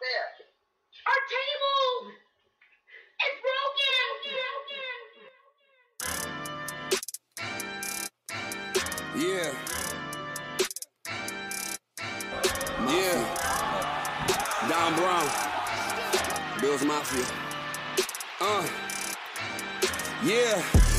there? Our table! It's broken! Yeah. Yeah. Don Brown. Bills Mafia. Uh. Yeah.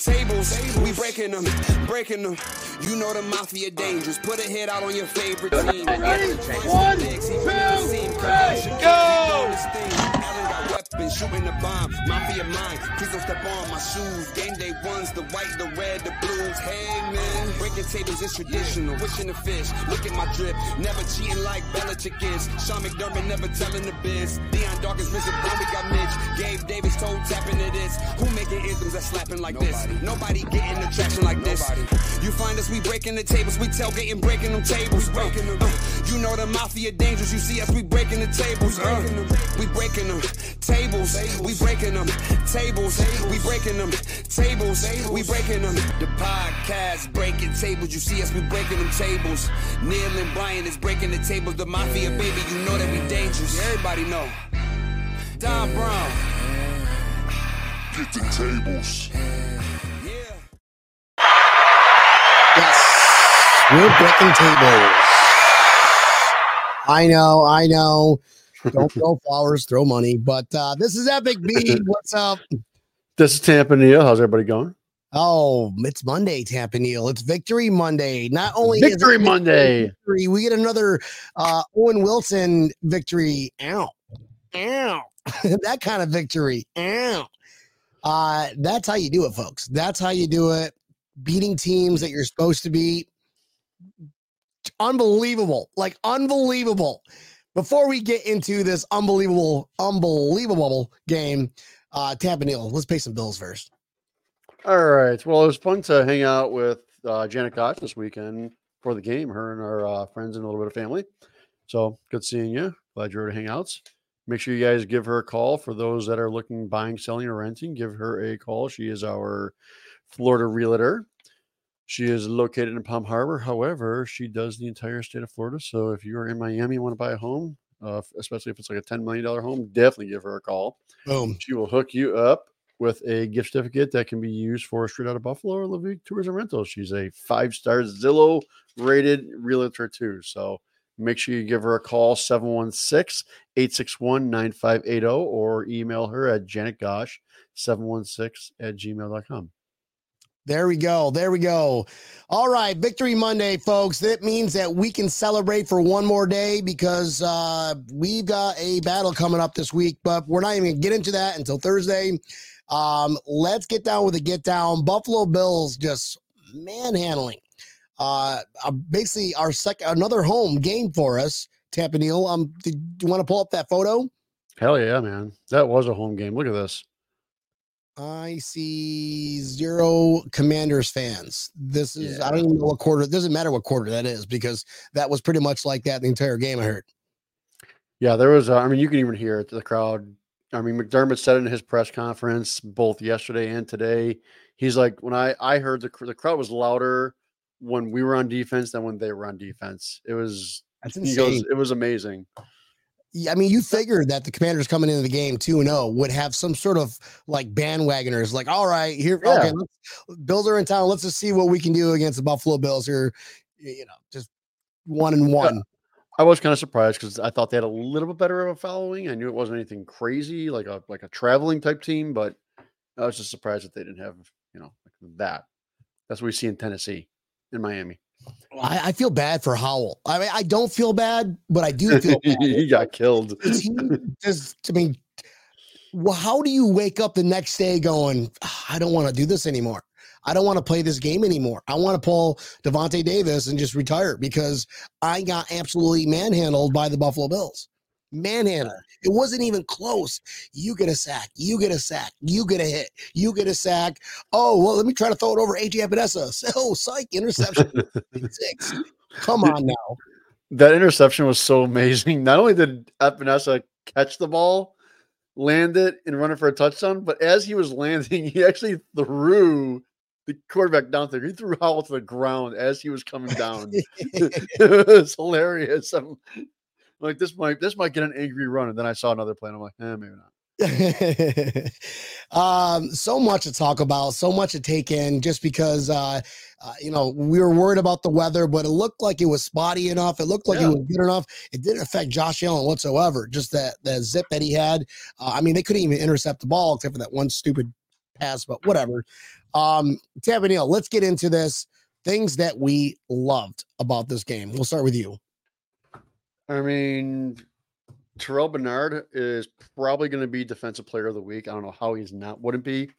tables, we breaking them, breaking them. You know the mafia dangerous. Put a hit out on your favorite team. Ready? One, two, three, go! Weapons, shooting the bomb, mafia mine. Please don't step on my shoes. Game day ones, the white, the red, the blues. Hey man, breaking tables is traditional. Wishing the fish, look at my drip. Never cheating like Belichick is. Sean McDermott never telling the biz. Dion Dawkins, Vincent Brown, we got Mitch. Gabe Davis, toe tapping to this. Who making anthems that slapping like this? Nobody getting the traction like this. You find us, we breaking the tables, we tailgating, breaking them tables. breaking them. you know the mafia dangerous, you see us, we breaking the tables. Uh, we breaking them tables, we breaking them tables, we breaking them tables, we breaking them. The podcast breaking tables, you see us, we breaking them tables. Neil and Brian is breaking the tables, the mafia baby, you know that we dangerous. Everybody know. Don Brown. Get the tables. Yes, we're breaking tables. I know, I know. Don't throw flowers, throw money. But uh, this is Epic B. What's up? This is Tampa Neil. How's everybody going? Oh, it's Monday, Tampa Neil. It's Victory Monday. Not only is Victory Monday. victory, we get another uh, Owen Wilson victory. Ow, ow, that kind of victory. Ow. Uh, that's how you do it, folks. That's how you do it. Beating teams that you're supposed to beat. Unbelievable, like unbelievable. Before we get into this unbelievable, unbelievable game, uh, Tampa Neil, let's pay some bills first. All right. Well, it was fun to hang out with uh, Janet Koch this weekend for the game. Her and our uh, friends and a little bit of family. So good seeing you. Glad you're at Hangouts. Make sure you guys give her a call for those that are looking, buying, selling, or renting. Give her a call. She is our Florida realtor. She is located in Palm Harbor. However, she does the entire state of Florida. So if you are in Miami and want to buy a home, uh, especially if it's like a $10 million home, definitely give her a call. Boom. She will hook you up with a gift certificate that can be used for Straight Out of Buffalo or Levique Tours and Rentals. She's a five star Zillow rated realtor, too. So make sure you give her a call 716 861 9580 or email her at janetgosh716 at gmail.com. There we go. There we go. All right, Victory Monday, folks. That means that we can celebrate for one more day because uh, we've got a battle coming up this week, but we're not even going to get into that until Thursday. Um, let's get down with the get down. Buffalo Bills just manhandling. Uh, uh, basically, our second, another home game for us. Tampa Neil. Um, did you want to pull up that photo? Hell yeah, man. That was a home game. Look at this. I see zero Commanders fans. This is I don't even know what quarter. It doesn't matter what quarter that is because that was pretty much like that the entire game. I heard. Yeah, there was. Uh, I mean, you can even hear it. The crowd. I mean, McDermott said in his press conference both yesterday and today. He's like, when I I heard the the crowd was louder when we were on defense than when they were on defense. It was. That's He goes. insane. It was amazing. I mean, you figured that the Commanders coming into the game two and zero would have some sort of like bandwagoners. Like, all right, here, Yeah. okay, let's, Bills are in town. Let's just see what we can do against the Buffalo Bills here. You know, just one and one. I was kind of surprised because I thought they had a little bit better of a following. I knew it wasn't anything crazy like a like a traveling type team, but I was just surprised that they didn't have you know like that. That's what we see in Tennessee, in Miami. I, I feel bad for Howell. I mean, I don't feel bad, but I do feel bad. he got killed. He just, I mean, well, how do you wake up the next day going, "Ah, I don't want to do this anymore? I don't want to play this game anymore. I want to pull a Vontae Davis and just retire because I got absolutely manhandled by the Buffalo Bills. Manhandled. It wasn't even close. You get a sack. You get a sack. You get a hit. You get a sack. Oh well, let me try to throw it over AJ Epenesa. So oh, psych interception. Six. Come on now. That interception was so amazing. Not only did Epenesa catch the ball, land it, and run it for a touchdown, but as he was landing, he actually threw the quarterback down there. He threw Howell to the ground as he was coming down. it was hilarious. I'm like, this might this might get an angry run. And then I saw another play, and I'm like, eh, maybe not. um, so much to talk about, so much to take in, just because uh, uh, you know we were worried about the weather, but it looked like it was spotty enough. It looked like Yeah. it was good enough. It didn't affect Josh Allen whatsoever. Just that that zip that he had. Uh, I mean, they couldn't even intercept the ball except for that one stupid pass, but whatever. Um, Tampa Neil, let's get into this. Things that we loved about this game. We'll start with you. I mean, Terrel Bernard is probably going to be defensive player of the week. I don't know how he's not. Wouldn't be.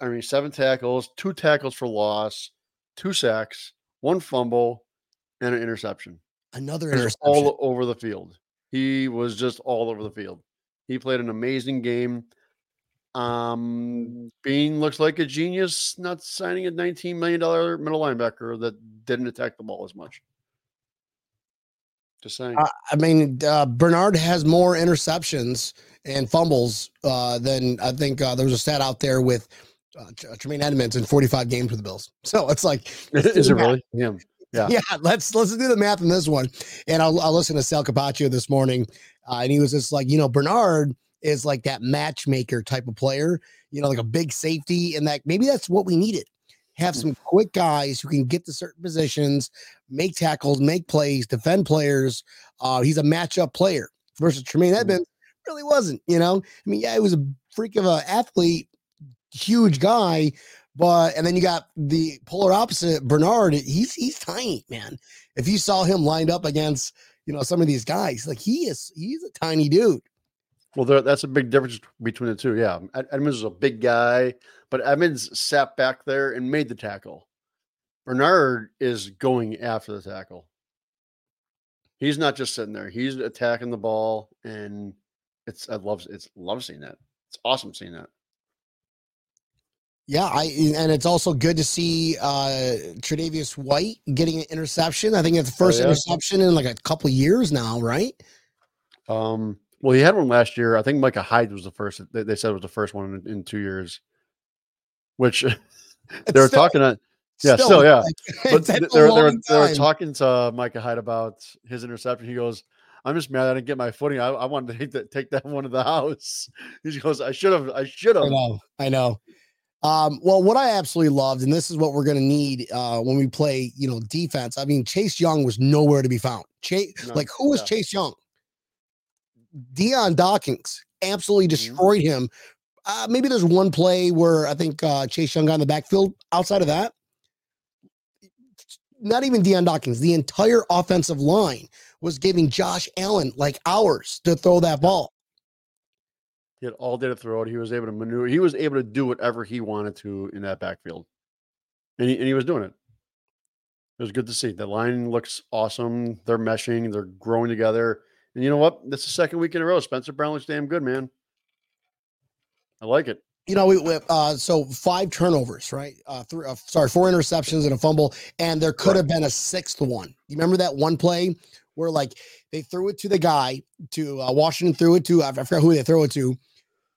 I mean, seven tackles, two tackles for loss, two sacks, one fumble, and an interception. Another interception. all over the field. He was just all over the field. He played an amazing game. Um, Beane looks like a genius not signing a $19 million middle linebacker that didn't attack the ball as much. Just saying. I, I mean, uh, Bernard has more interceptions and fumbles uh, than I think uh, there was a stat out there with uh, Tremaine Edmunds in 45 games with the Bills. So it's like, Is it math. really him? Yeah. Yeah, let's let's do the math on this one. And I'll, I'll listen to Sal Capaccio this morning, uh, and he was just like, you know, Bernard is like that matchmaker type of player, you know, like a big safety, and that maybe that's what we needed. Have some quick guys who can get to certain positions, make tackles, make plays, defend players. Uh, he's a matchup player versus Tremaine Mm. Edmunds. Really wasn't, you know. I mean, yeah, he was a freak of an athlete, huge guy, but and then you got the polar opposite, Bernard. He's he's tiny, man. If you saw him lined up against, you know, some of these guys, like he is, he's a tiny dude. Well, there, that's a big difference between the two. Yeah. Edmunds is a big guy, but Edmunds sat back there and made the tackle. Bernard is going after the tackle. He's not just sitting there. He's attacking the ball, and it's I love it's love seeing that. It's awesome seeing that. Yeah, I and it's also good to see uh Tredavious White getting an interception. I think it's the first yeah. interception in like a couple years now, right? Um, well, he had one last year. I think Micah Hyde was the first. They, they said was the first one in, in two years. Which they were still- talking on. Yeah, still, yeah. like, But it's th- they were, they, were, long they were time. talking to Micah Hyde about his interception. He goes, "I'm just mad I didn't get my footing. I, I wanted to take that take that one to the house." He goes, "I should have. I should have." I have." know, I know. Um, well, what I absolutely loved, and this is what we're going to need uh, when we play, you know, defense. I mean, Chase Young was nowhere to be found. Chase, No, like, who was yeah. Chase Young? Dion Dawkins absolutely Mhm. destroyed him. Uh, maybe there's one play where I think uh, Chase Young got in the backfield. Outside of that, not even Dion Dawkins. The entire offensive line was giving Josh Allen like hours to throw that ball. He had all day to throw it. He was able to maneuver. He was able to do whatever he wanted to in that backfield, and he, and he was doing it. It was good to see. The line looks awesome. They're meshing. They're growing together. And you know what? That's the second week in a row. Spencer Brown looks damn good, man. I like it. you know, we, we uh, so five turnovers, right? Uh, three, uh, sorry, four interceptions and a fumble, and there could have been a sixth one. You remember that one play where like they threw it to the guy to uh, Washington threw it to I forgot who they throw it to.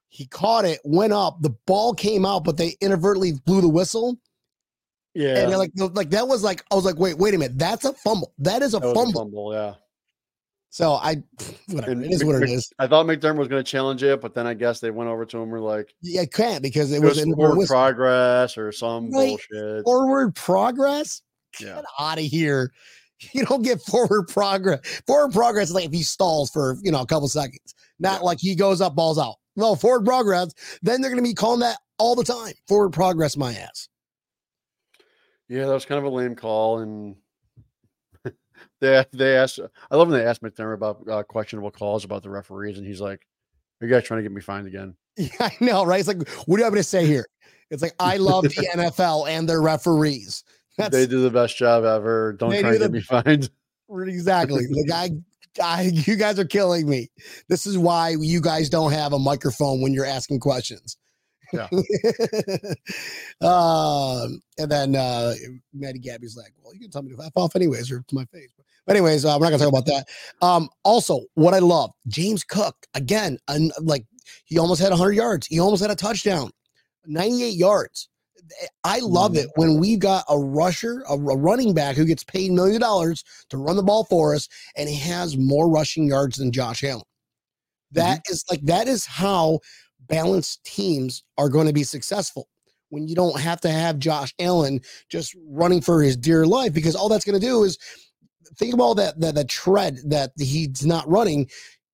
He caught it, went up, the ball came out, but they inadvertently blew the whistle, Yeah. and they're like, like that was like I was like, wait, wait a minute, that's a fumble. That is a that was a fumble. fumble. Yeah. So I, whatever, And it is Mc- what it is. I thought McDermott was going to challenge it, but then I guess they went over to him. Were like, Yeah, can't because it it was was in forward progress or some Right. bullshit. forward progress. Yeah. Get out of here. You don't get forward progress. Forward progress is like if he stalls for you know a couple seconds, not Yeah. like he goes up, balls out. No, forward progress. Then they're gonna be calling that all the time. Forward progress, my ass. Yeah, that was kind of a lame call, and they they asked. I love when they asked McDermott about uh, questionable calls about the referees, and he's like, "Are you guys trying to get me fined again?" Yeah, I know, right? It's like, what do you have to say here? It's like I love the NFL and their referees. That's they do the best job ever. Don't try do to the- get me fined. exactly the guy I, you guys are killing me. This is why you guys don't have a microphone when you're asking questions. Yeah. um, and then uh, Maddie Gabby's like, "Well, you can tell me to f off anyways, or to my face." But anyways, uh, we're not gonna talk about that. Um, also, what I love, James Cook again, un- like he almost had 100 yards. He almost had a touchdown, 98 yards. I love it when we got a rusher, a, running back who gets paid million of dollars to run the ball for us, and he has more rushing yards than Josh Allen. That is like that is how balanced teams are going to be successful when you don't have to have Josh Allen just running for his dear life because all that's going to do is think of all that that the tread that he's not running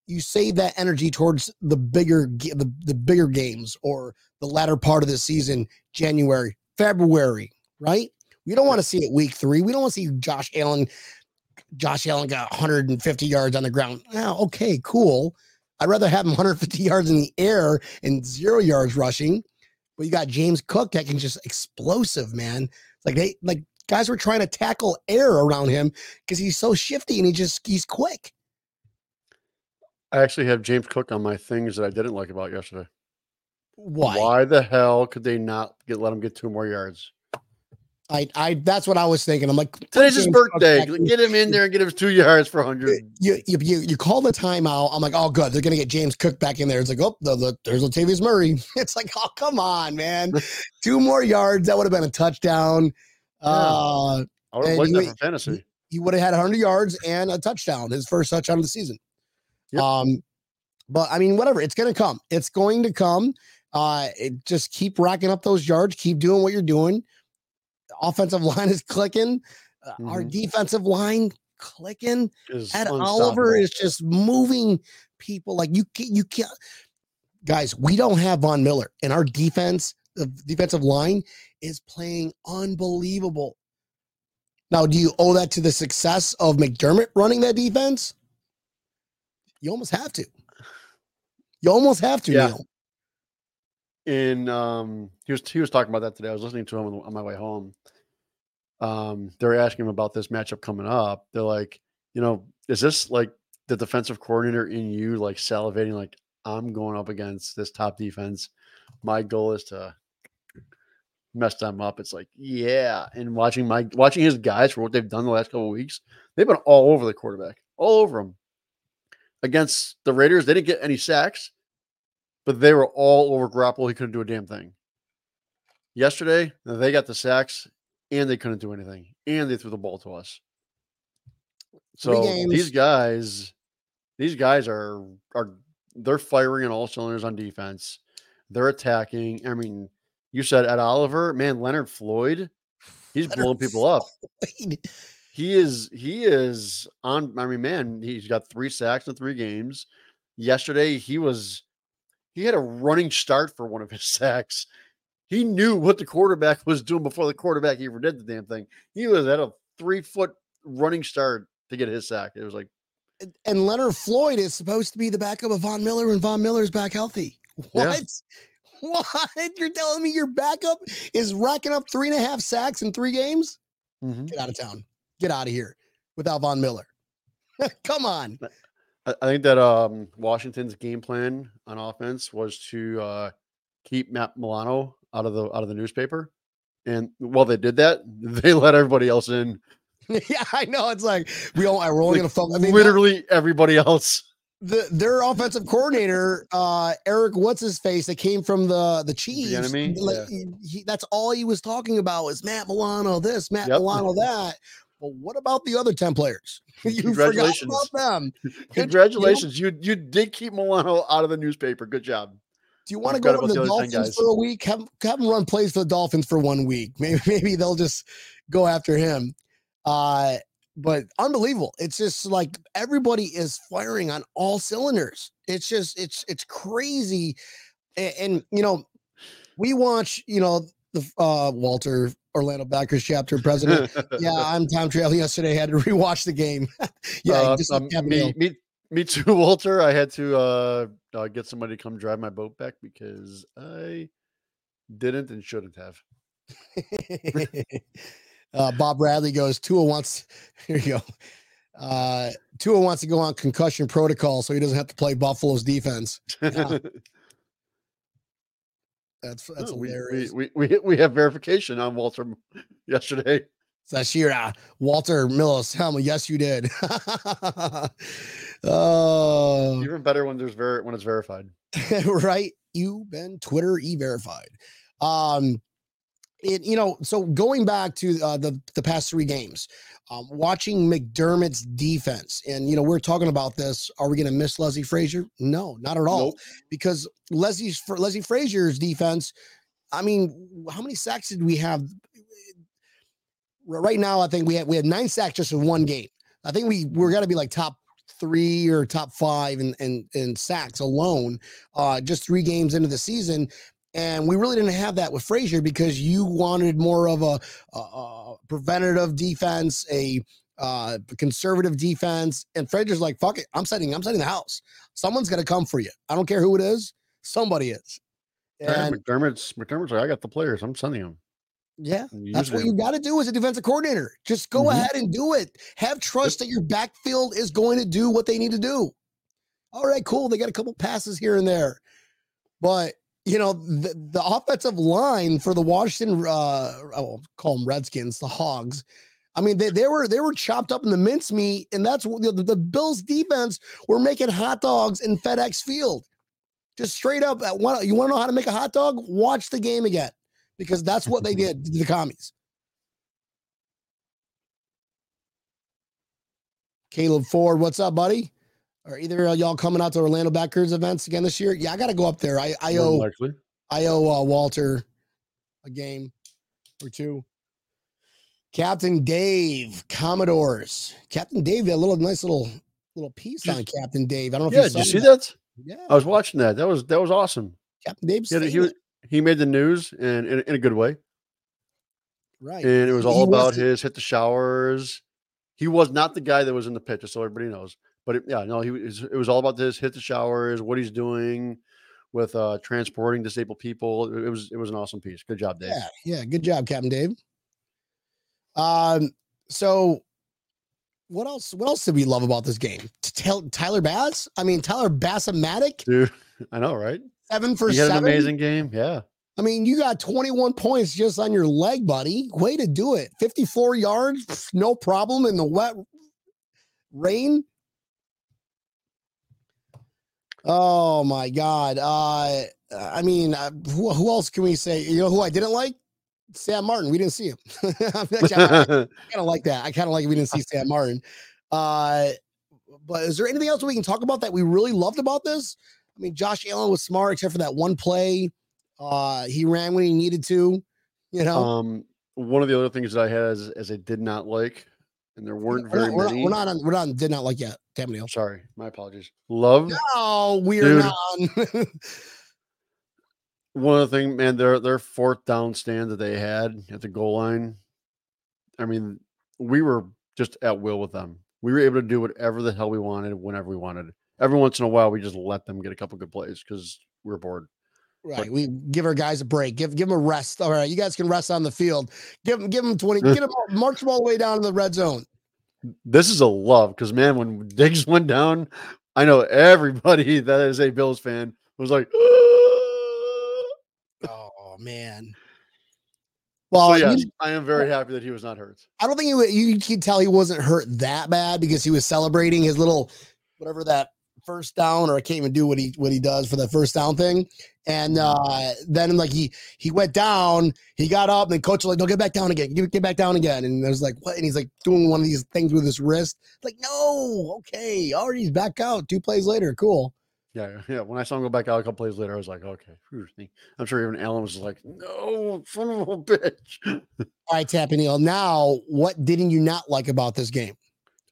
you save that energy towards the bigger the, the bigger games or the latter part of the season January February right? We don't want to see it week 3 we don't want to see Josh Allen Josh Allen got 150 yards on the ground. Now okay cool. I'd rather have him 150 yards in the air and 0 yards rushing but you got James Cook that can just explosive man. Like they like guys were trying to tackle air around him because he's so shifty and he just he's quick I actually have James Cook on my things that I didn't like about yesterday. why Why the hell could they not get let him get two more yards? I, I that's what I was thinking. I'm like, Today's his birthday. Get him in there and get him two yards for hundred. You, you you you call the timeout. I'm like, oh, good. They're gonna get James Cook back in there. It's like, oh, the, the, there's Latavius Murray. It's like, oh, come on, man. Two more yards. That would have been a touchdown. Uh, I would have And that for fantasy. he would have had 100 yards and a touchdown, his first touchdown of the season. Yep. Um, but I mean, whatever, it's gonna come. It's going to come. Uh, it, just keep racking up those yards. Keep doing what you're doing. Offensive line is clicking. Uh, Our Mhm. defensive line clicking. Is Ed Oliver is just moving people like you. Can't, you can't, guys. We don't have Von Miller, and our defense, the defensive line, is playing unbelievable. Now, do you owe that to the success of McDermott running that defense? You almost have to. You almost have to. Yeah. Neil. in um he was he was talking about that today. I was listening to him on, on my way home. Um, they were asking him about this matchup coming up. They're like, you know, is this like the defensive coordinator in you like salivating like I'm going up against this top defense. My goal is to mess them up. It's like, yeah. And watching my watching his guys for what they've done the last couple of weeks, they've been all over the quarterback, all over him. Against the Raiders, they didn't get any sacks but they were all over Garoppolo. He couldn't do a damn thing. Yesterday, they got the sacks and they couldn't do anything, and they threw the ball to us. So these guys, these guys are are they're firing on all cylinders on defense. They're attacking. I mean, you said Ed Oliver, man, Leonard Floyd, he's Leonard blowing people up. Floyd. He is he is on. I mean, man, he's got three sacks in three games. Yesterday, he was he had a running start for one of his sacks. He knew what the quarterback was doing before the quarterback even did the damn thing. He was at a three foot running start to get his sack. It was like, And Leonard Floyd is supposed to be the backup of Von Miller, and Von Miller's back healthy. Yeah. What? You're telling me your backup is racking up three and a half sacks in three games? Get out of town. Get out of here without Von Miller. Come on. I, think that um Washington's game plan on offense was to uh keep Matt Milano out of the out of the newspaper. And while they did that, they let everybody else in. yeah, I know. It's like we all we're only Like, gonna focus. I mean, literally everybody else. The their offensive coordinator, uh, Eric, what's his face, that came from the the Chiefs. enemy? like, Yeah. he- that's all he was talking about was Matt Milano, this, Matt Yep. Milano, that. But what about the other ten players? you forgot Congratulations. about them. Good- you know, Congratulations. You you did keep Milano out of the newspaper. Good job. Do you want to go to the the other 10 Dolphins for a week? Have, have him run plays for the Dolphins for one week. Maybe maybe they'll just go after him. Uh, but unbelievable. It's just like everybody is firing on all cylinders. It's just it's it's crazy. And, and you know, we watch, you know, the uh Walter Orlando Backers chapter president. yeah, I'm time travel yesterday. Had to rewatch the game. yeah, Uh, just um, me, me, me too, Walter. I had to uh, uh, get somebody to come drive my boat back because I didn't and shouldn't have. Uh, Bob Bradley goes, Tua wants, here you go. Uh, Tua wants to go on concussion protocol so he doesn't have to play Buffalo's defense. Yeah. That's that's Oh, we, hilarious. we, we, we, we have verification on Walter yesterday. Sashira, Walter Millis, Helma. Yes, you did. oh, Even better when there's ver- when it's verified. right. You've been Twitter e verified. Um, it you know so going back to uh, the the past three games, um, watching McDermott's defense, and you know we're talking about this. Are we going to miss Leslie Frazier? No, not at all. Nope. Because Leslie's for Leslie Frazier's defense. I mean, how many sacks did we have? Right now, I think we had we had nine sacks just in one game. I think we we're gonna be like top three or top five in in, in sacks alone, uh, just three games into the season. And we really didn't have that with Frazier because you wanted more of a, a, a preventative defense, a uh, conservative defense. And Frazier's like, "Fuck it, I'm setting, I'm setting the house. Someone's gonna come for you. I don't care who it is. Somebody is." And McDermott's McDermott's like, I got the players. I'm sending them. yeah, that's what you got to do as a defensive coordinator. Just go Mhm. ahead and do it. Have trust that your backfield is going to do what they need to do. All right, cool. They got a couple passes here and there, but you know the, the offensive line for the Washington, uh, I'll call them Redskins, the Hogs. I mean, they, they were they were chopped up in the mincemeat, and that's what the, the Bills defense were making hot dogs in FedEx Field. Just straight up, one, you want to know how to make a hot dog? Watch the game again because that's what they did to the commies. Caleb Ford, what's up, buddy? Are either of y'all coming out to Orlando Backers events again this year? Yeah, I got to go up there. I, I owe likely. I owe uh, Walter a game or two. Captain Dave, Commodores. Captain Dave, a little nice little little piece on Captain Dave. I don't know Yeah, if did you saw see that? Yeah, I was watching that. That was that was awesome. Captain Dave. He, he, was- he made the news and in, in a good way. right. And it was all he about his hit the showers. He was not the guy that was in the pit, just so everybody knows. But it, yeah, no, he was. It was all about this hit the showers, what he's doing with uh transporting disabled people. It, was it was an awesome piece. Good job, Dave. Yeah, yeah. Good job, Captain Dave. Um, so what else? What else did we love about this game? Tell Tyler Bass. I mean, Tyler Bassamatic, Dude, I know, right? seven for he had seven. an amazing game. Yeah. I mean, you got 21 points just on your leg, buddy. Way to do it. 54 yards, no problem in the wet rain. Oh my God. Uh, I mean, uh, who, who else can we say? You know who I didn't like? Sam Martin. We didn't see him. I kind of like that. I kind of like we didn't see Sam Martin. Uh, but is there anything else we can talk about that we really loved about this? I mean, Josh Allen was smart, except for that one play. Uh, he ran when he needed to. You know, um, one of the other things that I had as, as I did not like, and there weren't we're, very not, we're, many. not, we're not on. We're not. on- Did not like yet. Damn it, Neil. Sorry, my apologies. Love No, we're not. on. one of the thing, man, their their fourth down stand that they had at the goal line. I mean, we were just at will with them. We were able to do whatever the hell we wanted whenever we wanted. Every once in a while, we just let them get a couple good plays because we were bored. Right. We give our guys a break. Give give them a rest. All right, you guys can rest on the field. Give them give them twenty. Mm. Get them march them all the way down to the red zone. This is a love because man, when Diggs went down, I know everybody that is a Bills fan was like, Oh man. so Well, yes, you- I am very happy that he was not hurt. I don't think he, you could tell he wasn't hurt that bad because he was celebrating his little whatever that first down or I can't even do what he what he does for the first down thing. And uh then like he he went down, he got up, and then coach was like, "No, get back down again, get, get back down again." And I was like, "What?" And he's like doing one of these things with his wrist. Like, no, okay, already he's back out. Two plays later, cool. Yeah, yeah. When I saw him go back out a couple plays later, I was like, okay. I'm sure even Allen was like, no, son of a bitch. All right, Tappy Neal. Now, what didn't you not like about this game?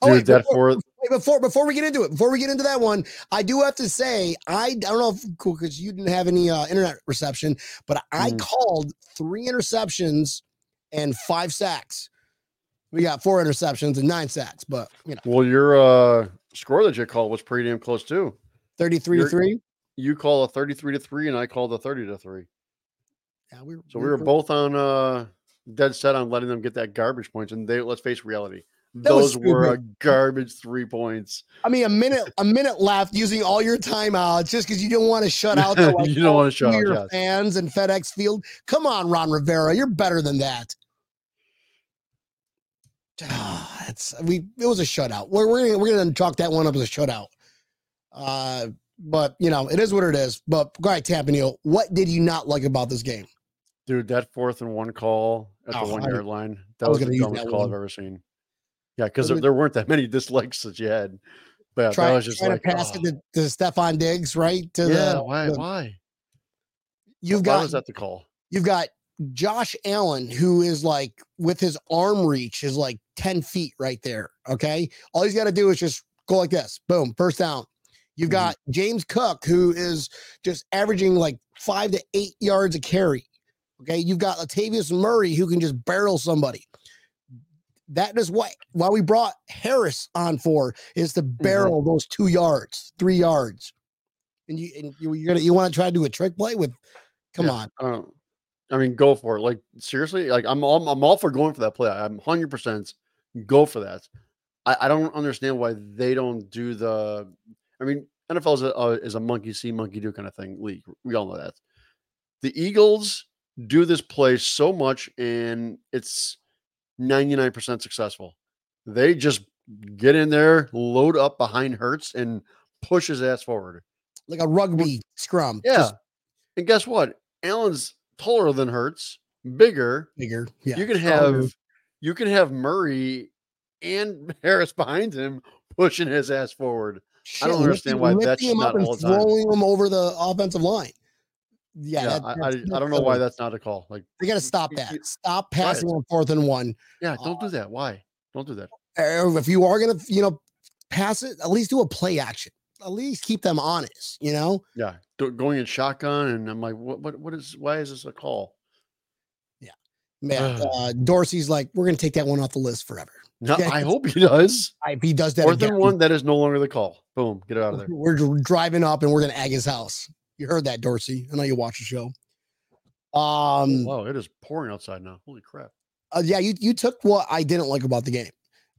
Oh, wait, that before- fourth, Wait, before before we get into it, before we get into that one, I do have to say I, I don't know if cool because you didn't have any uh, internet reception, but I Mm. called three interceptions and five sacks. We got four interceptions and nine sacks, but you know, well, your uh, score that you called was pretty damn close too. thirty-three to You're- three. You call a 33 to 3, and I called a 30 to 3. Yeah, we were, So we were both on uh dead set on letting them get that garbage points. And they let's face reality, That those were a garbage three points. I mean, a minute, a minute left using all your timeouts just because you didn't want to shut out the like, You don't wanna shut out, your yes. fans and FedEx Field. Come on, Ron Rivera, you're better than that. It's we. It was a shutout. We're we're gonna, we're gonna chalk that one up as a shutout. Uh, but you know, it is what it is. But all right, Tampanil, what did you not like about this game? Dude, that fourth and one call at Oh, the one yard line, that was was, the dumbest call one. I've ever seen. Yeah, because there, there weren't that many dislikes that you had. But Try, that was just trying like, to pass oh, it to, to Stefon Diggs, right? To yeah, the, why? the- why? you've why got was that the call? you've got Josh Allen, who is like with his arm reach is like 10 feet right there. Okay. All he's got to do is just go like this. Boom, first down. You've Mhm. got James Cook, who is just averaging like five to eight yards a carry. Okay. You've got Latavius Murray, who can just barrel somebody. That is what why we brought Harris on for is to barrel those two yards, three yards. And you and you, you're gonna you want to try to do a trick play with come Yeah. on. I mean, go for it. Like seriously, like I'm all I'm all for going for that play. I'm hundred percent go for that. I, I don't understand why they don't do the. I mean, NFL is a uh, is a monkey see monkey do kind of thing league. We all know that. The Eagles do this play so much, and it's ninety nine percent successful. They just get in there, load up behind Hurts, and push his ass forward. like a rugby scrum. Yeah. just And guess what? Allen's taller than Hurts, bigger. bigger. Yeah, you can have you can have Murray and Harris behind him pushing his ass forward. I don't understand why lifting that's him not up and all the time. throwing him over the offensive line. Yeah, Yeah, that- I, I, I don't know why that's not a call. Like, They got to stop that. Stop passing on fourth and one. yeah, don't do that. Why? Don't do that. Uh, If you are gonna, you know, pass it, at least do a play action. At least keep them honest. You know, Yeah, go- going in shotgun, and I'm like, what? What? What is? Why is this a call? Yeah, man. Uh, Dorsey's like, we're gonna take that one off the list forever. No, Yeah, I hope he does. If he does that Fourth again, and one, that is no longer the call. Boom, get it out of there. we're driving up and we're gonna egg his house. You heard that, Dorsey? I know you watch the show. Um, Wow, it is pouring outside now. Holy crap! uh, yeah, you you took what I didn't like about the game.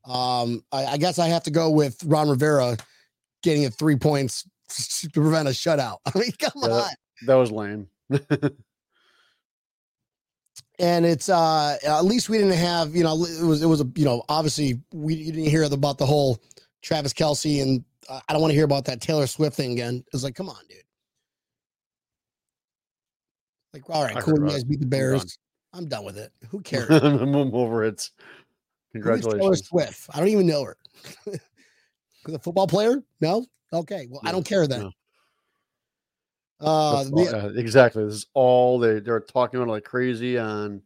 Um, I, I guess I have to go with Ron Rivera getting a three points to prevent a shutout. I mean, come Yeah, on. that- That was lame. And it's uh at least we didn't have, you know, it was it was a you know, obviously we you didn't hear about the whole Travis Kelce and uh, I don't want to hear about that Taylor Swift thing again. It's like, come on, dude. Like, all right, cool. You guys beat the Bears. I'm done with it. Who cares? I'm over it. Who is Taylor Congratulations. Swift. I don't even know her. the football player? No. Okay. Well, I don't care then. no. Uh, all- yeah, exactly. This is all they they're talking about like crazy on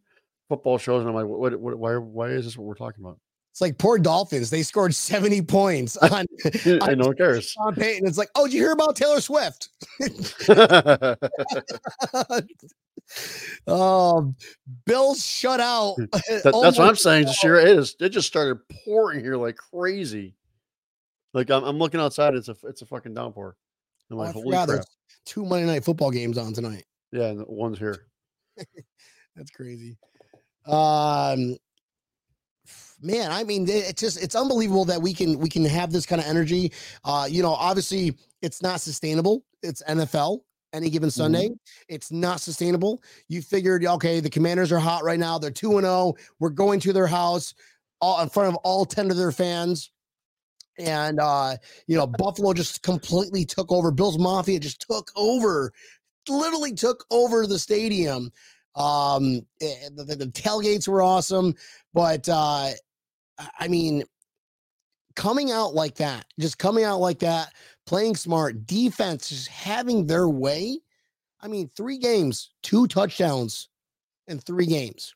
football shows, and I'm like, what? what why? Why is this what we're talking about? It's like poor Dolphins. They scored 70 points on, and no cares. Sean Payton. It's like, oh, did you hear about Taylor Swift? um, Bills shut out. That- that's what I'm saying. Shira, it is. It just started pouring here like crazy. Like I'm, I'm looking outside. It's a it's a fucking downpour. I'm Oh, like, holy crap! two Monday night football games on tonight. Yeah, one's here. That's crazy. Um, man, I mean, it's just it's unbelievable that we can we can have this kind of energy. Uh, you know, obviously it's not sustainable. It's NFL. Any given Sunday, it's not sustainable. You figured, okay, the Commanders are hot right now. They're two and zero. We're going to their house, all in front of all ten of their fans. And uh, you know, Buffalo just completely took over. Bills Mafia just took over, literally took over the stadium. Um, eh, the, the, the tailgates were awesome, but uh, I- mean, coming out like that, just coming out like that, playing smart, defense, just having their way. I mean, three games, two touchdowns in three games.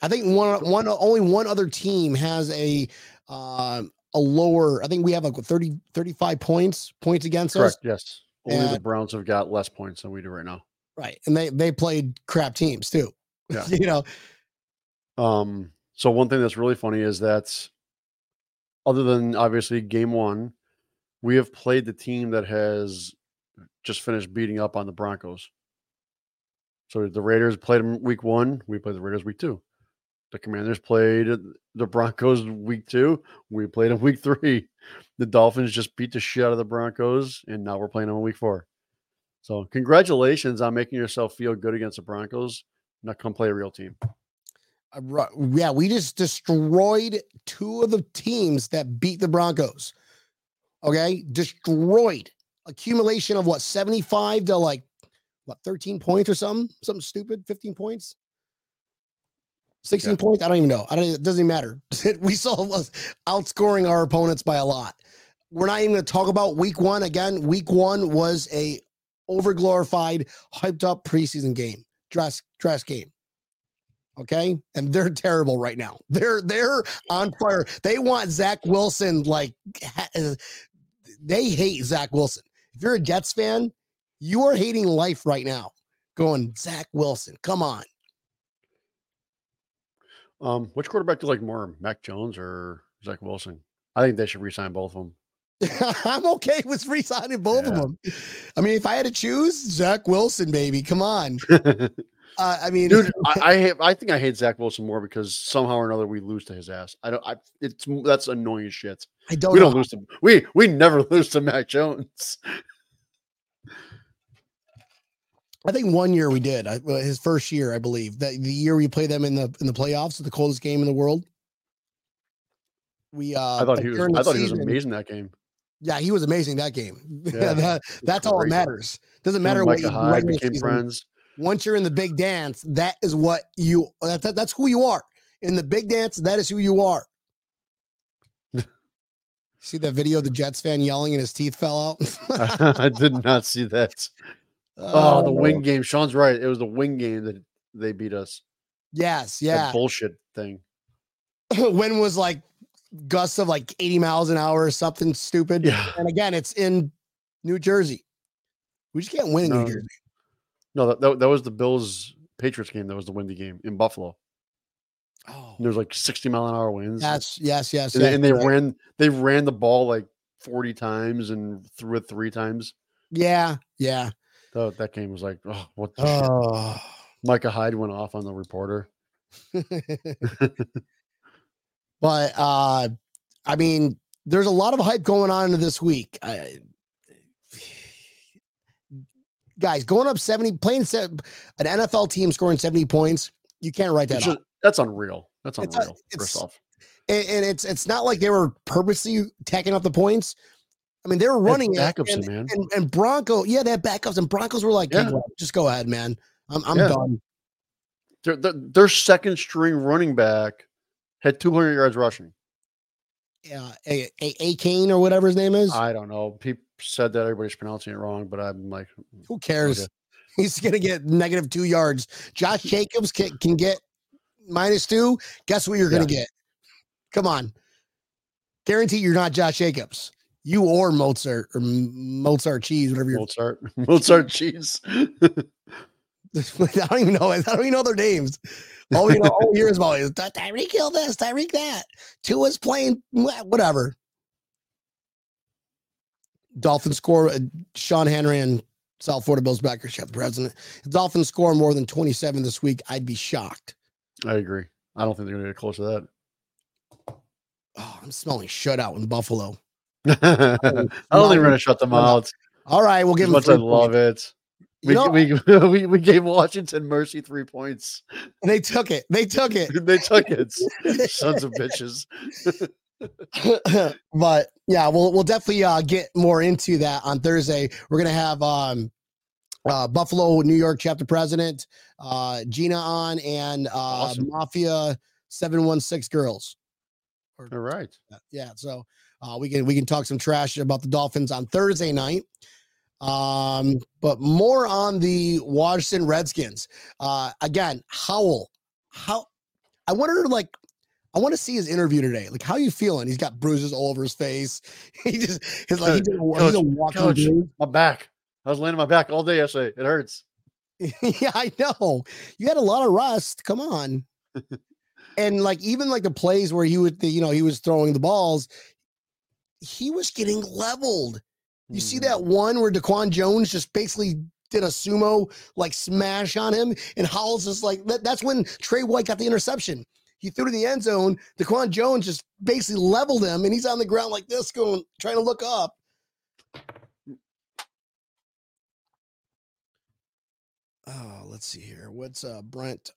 I think one, one, only one other team has a, uh, a lower. I think we have like 30, 35 points, points against us. Correct. Yes. Only the Browns have got less points than we do right now. Right. And they, they played crap teams too. Yeah. you know, Um, so one thing that's really funny is that other than obviously game one, we have played the team that has just finished beating up on the Broncos. So the Raiders played them week one, we played the Raiders week two. The Commanders played the Broncos week two. We played them week three. The Dolphins just beat the shit out of the Broncos, and now we're playing them in week four. So, congratulations on making yourself feel good against the Broncos. Now, come play a real team. Uh, Yeah, we just destroyed two of the teams that beat the Broncos. Okay, destroyed. Accumulation of what 75 to like what 13 points or something, something stupid, 15 points. 16 Yeah. points. I don't even know. I don't. It doesn't even matter. we saw us outscoring our opponents by a lot. We're not even going to talk about week one again. Week one was a overglorified, hyped up preseason game, dress dress game. Okay, and they're terrible right now. They're they're on fire. They want Zach Wilson like uh, they hate Zach Wilson. If you're a Jets fan, you are hating life right now. Going Zach Wilson, come on. Um, which quarterback do you like more, Mac Jones or Zach Wilson? I think they should resign both of them. I'm okay with re-signing both of them. I mean, if I had to choose, Zach Wilson, baby, come on. Uh, I mean, Dude, I, I hate, I think I hate Zach Wilson more because somehow or another we lose to his ass. I don't. I it's that's annoying shit. I don't. we don't lose to we we never lose to Mac Jones. I think one year we did. I, his first year, I believe that the year we played them in the in the playoffs, the coldest game in the world. We uh, I thought he was. I thought he was amazing that game. Yeah, he was amazing that game. Yeah, that, that's all that matters. Doesn't matter what you Hyde became season. friends. Once you're in the big dance, that is what you. That, that- that's who you are in the big dance. That is who you are. See that video of the Jets fan yelling and his teeth fell out? I did not see that. Oh, the oh, wing game. Sean's right. It was the wing game that they beat us. Yes, That yeah. bullshit thing. when was like gusts of like 80 miles an hour or something stupid. Yeah. And again, it's in New Jersey. We just can't win in No. New Jersey. No, that, that, that was the Bills Patriots game. That was the windy game in Buffalo. Oh, There was like 60 mile an hour winds. yes, yes, yes. and, yes, they, and they right. ran they ran the ball like 40 times and threw it three times. Yeah, yeah. That, that game was like, oh, what the shit? Oh. Micah Hyde went off on the reporter. but uh I mean, there's a lot of hype going on into this week. I, guys, going up 70, playing an NFL team scoring 70 points, you can't write that just- that's unreal. That's unreal. it's- first off, and, and it's it's not like they were purposely tacking up the points. I mean, they were running it, backups, and, man. and and Bronco, yeah, they had backups, and Broncos were like, Yeah. "Hey, just go ahead, man. I'm I'm Yeah. done." Their, their, their second string running back had 200 yards rushing. Yeah, a, a, a Kane or whatever his name is. I don't know. People said that everybody's pronouncing it wrong, but I'm like, mm, Who cares? He's gonna get negative two yards. Josh Jacobs can, can get minus two. Guess what you're gonna get? Come on, guarantee you're not Josh Jacobs. You or Mozart or Mozart cheese, whatever you're. Mozart, Mozart cheese. I don't even know. I don't even know their names. All we know, all we hear is about is "Ty- Tyreek Hill this, Tyreek that. Tua's playing whatever. Dolphins score. Uh, Sean Henry and South Florida Bills backers, the president. If Dolphins score more than 27 this week, I'd be shocked. I agree. I don't think they're going to get close to that. Oh, I'm smelling shutout in Buffalo. I don't think we're going to shut them out. All right, we'll As give them much I love it. We, know- we, we, we gave Washington Mercy three points. They took it. They took it. they took it. Sons of bitches. but yeah, we'll we'll definitely uh, get more into that on Thursday. We're gonna have um, uh, Buffalo, New York chapter president uh, Gina on and uh, Awesome. Mafia Seven One Six girls. All right. Yeah, so uh, we can we can talk some trash about the Dolphins on Thursday night. Um, but more on the Washington Redskins. Uh, again, Howell. How I wonder, like, I want to see his interview today. Like, how you feeling? He's got bruises all over his face. He just he's like he's a, he's a walking Coach. bruise. My back. I was laying on my back all day yesterday. It hurts. yeah, I know. You had a lot of rust. Come on. and like even like the plays where he would, you know, he was throwing the balls, he was getting leveled. You see Mm. that one where Daquan Jones just basically did a sumo like smash on him, and Howell's just like that, that's when Trey White got the interception. He threw to the end zone. Daquan Jones just basically leveled him, and he's on the ground like this, going trying to look up. Oh, let's see here. What's uh Brent?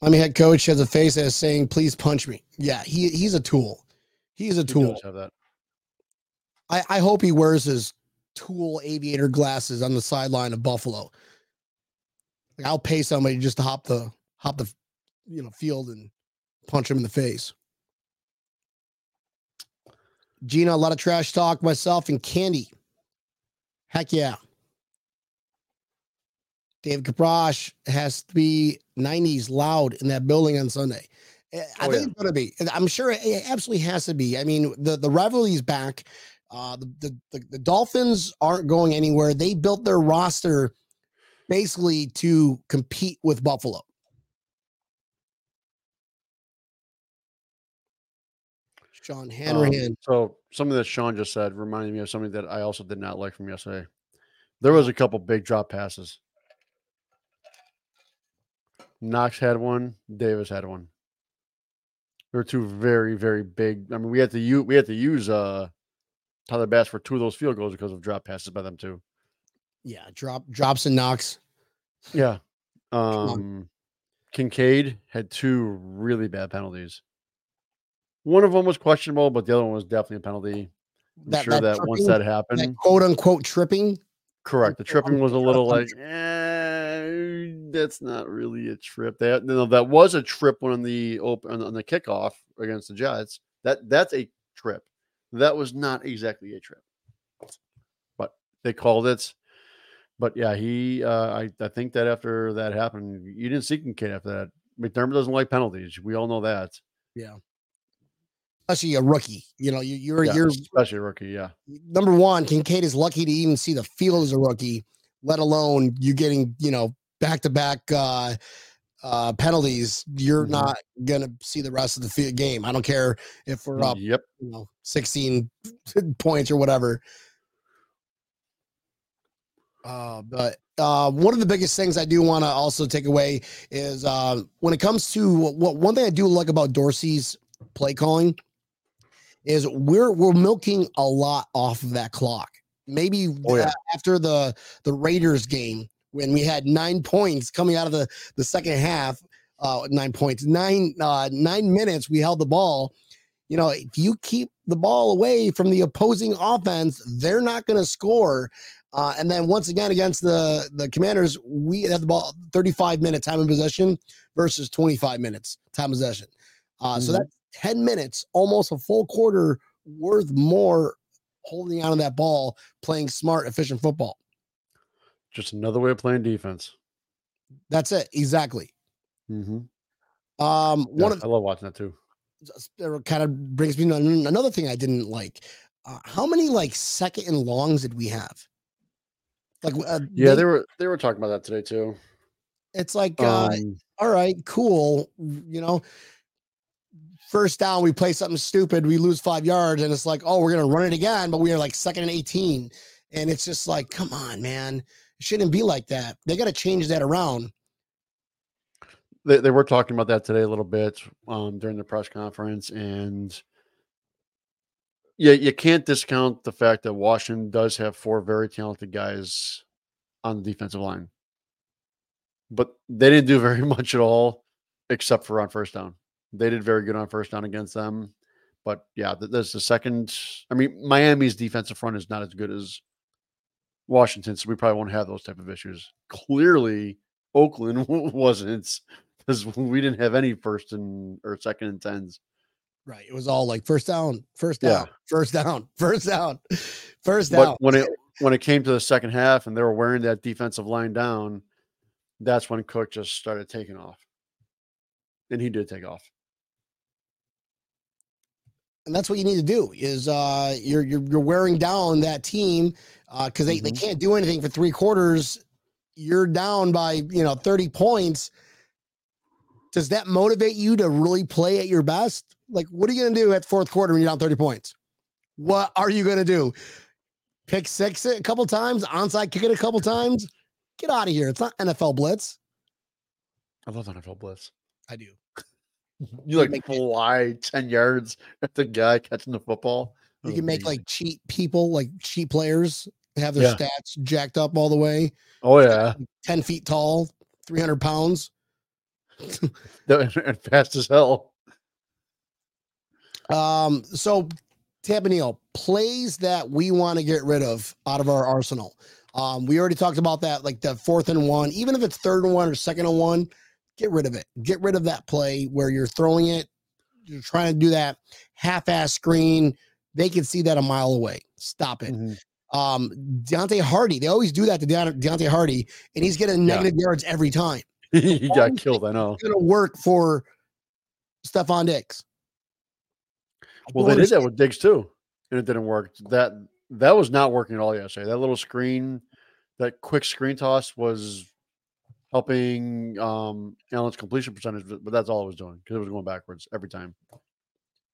Miami head coach has a face as saying, "Please punch me." Yeah, he he's a tool. He's a He tool. that. I, I hope he wears his tool aviator glasses on the sideline of Buffalo. Like I'll pay somebody just to hop the hop the you know field and punch him in the face. Gina, a lot of trash talk, myself and Candy. Heck yeah. David Caprosh has to be 90s loud in that building on Sunday. Eh, I Oh, think yeah. it's going to be. I'm sure it it absolutely has to be. I mean, the, the rivalry is back. Uh, the, the, the, the Dolphins aren't going anywhere. They built their roster basically to compete with Buffalo. Sean Um, Hanrahan. so something that Sean just said reminded me of something that I also did not like from yesterday. There was a couple big drop passes. Knox had one. Davis had one. There were two very, very big. I mean, we had to use we had to use uh Tyler Bass for two of those field goals because of drop passes by them too. yeah, drop drops and knocks. Yeah. Um Kincaid had two really bad penalties. One of them was questionable, but the other one was definitely a penalty. I'm That- sure that that, once that happened, That quote unquote tripping. correct. The tripping was a little like, eh, that's not really a trip. That no, that was a trip on the open on, the kickoff against the Jets. That that's a trip. That was not exactly a trip, but they called it. But yeah, he. Uh, I I think that after that happened, you didn't see Kincaid after that. McDermott doesn't like penalties. We all know that. Especially a rookie. You know, you, you're Yeah, you're especially a rookie. Yeah, number one, Kincaid is lucky to even see the field as a rookie, let alone you getting, you know, back to back uh uh penalties. You're Mhm. not gonna see the rest of the field game. I don't care if we're up, Yep. you know, 16 points or whatever. Uh, but uh, one of the biggest things I do want to also take away is uh, when it comes to what one thing I do like about Dorsey's play calling is we're we're milking a lot off of that clock. Maybe Oh, yeah. after the the Raiders game when we had nine points coming out of the the second half, uh, nine points, nine uh, nine minutes, we held the ball. You know, if you keep the ball away from the opposing offense, they're not going to score. Uh, and then once again against the the Commanders, we had the ball 35 minute time of possession versus 25 minutes time of possession. Uh, So Mhm. that's 10 minutes, almost a full quarter worth more holding on to that ball, playing smart, efficient football. Just another way of playing defense. That's it. Exactly. Mm-hmm. Um, one of I love watching that too. it kind of brings me to another thing I didn't like. Uh, how many like second and longs did we have? Like, uh, Yeah, they- they were they were talking about that today too. it's like, uh, Um, all right, cool. You know, first down, we play something stupid, we lose five yards, and it's like, oh, we're gonna run it again, but we are like second and 18. And it's just like, come on, man. It shouldn't be like that. They got to change that around. they, they were talking about that today a little bit um, during the press conference, and yeah, you can't discount the fact that Washington does have four very talented guys on the defensive line, but they didn't do very much at all except for on first down. They did very good on first down against them, but yeah, th- that's the second. I mean, Miami's defensive front is not as good as Washington, so we probably won't have those type of issues. Clearly, Oakland wasn't because we didn't have any first and or second and tens. Right. It was all like first down, first Yeah. down, first down, first down, first down. But when it when it came to the second half and they were wearing that defensive line down, that's when Cook just started taking off. And he did take off. And that's what you need to do is uh you're you're, you're wearing down that team uh because they, they Mhm. can't do anything for three quarters. You're down by you know 30 points. Does that motivate you to really play at your best? Like what are you gonna do at fourth quarter when you're down 30 points? What are you gonna do? Pick six it a couple times? Onside kick it a couple times? Get out of here. It's not nfl blitz. I love NFL blitz. I do. You like fly ten yards at the guy catching the football. You can make like cheat people, like cheat players, have their Yeah. stats jacked up all the way, oh yeah, 10 feet tall, 300 pounds. And fast as hell. Um, so Tampa Neil, plays that we want to get rid of out of our arsenal. Um, we already talked about that, like the fourth and one, even if it's third and one or second and one, get rid of it. Get rid of that play where you're throwing it, you're trying to do that half-ass screen. They can see that a mile away. Stop it. Mhm. Um, Deonte Harty, they always do that to Deont- Deonte Harty, and he's getting Yeah. negative yards every time. he got killed. I know. It's gonna work for Stefon Diggs. I Well, they did that with Diggs too, and it didn't work. That that was not working at all yesterday. That little screen, that quick screen toss was helping um Allen's completion percentage, but that's all it was doing because it was going backwards every time.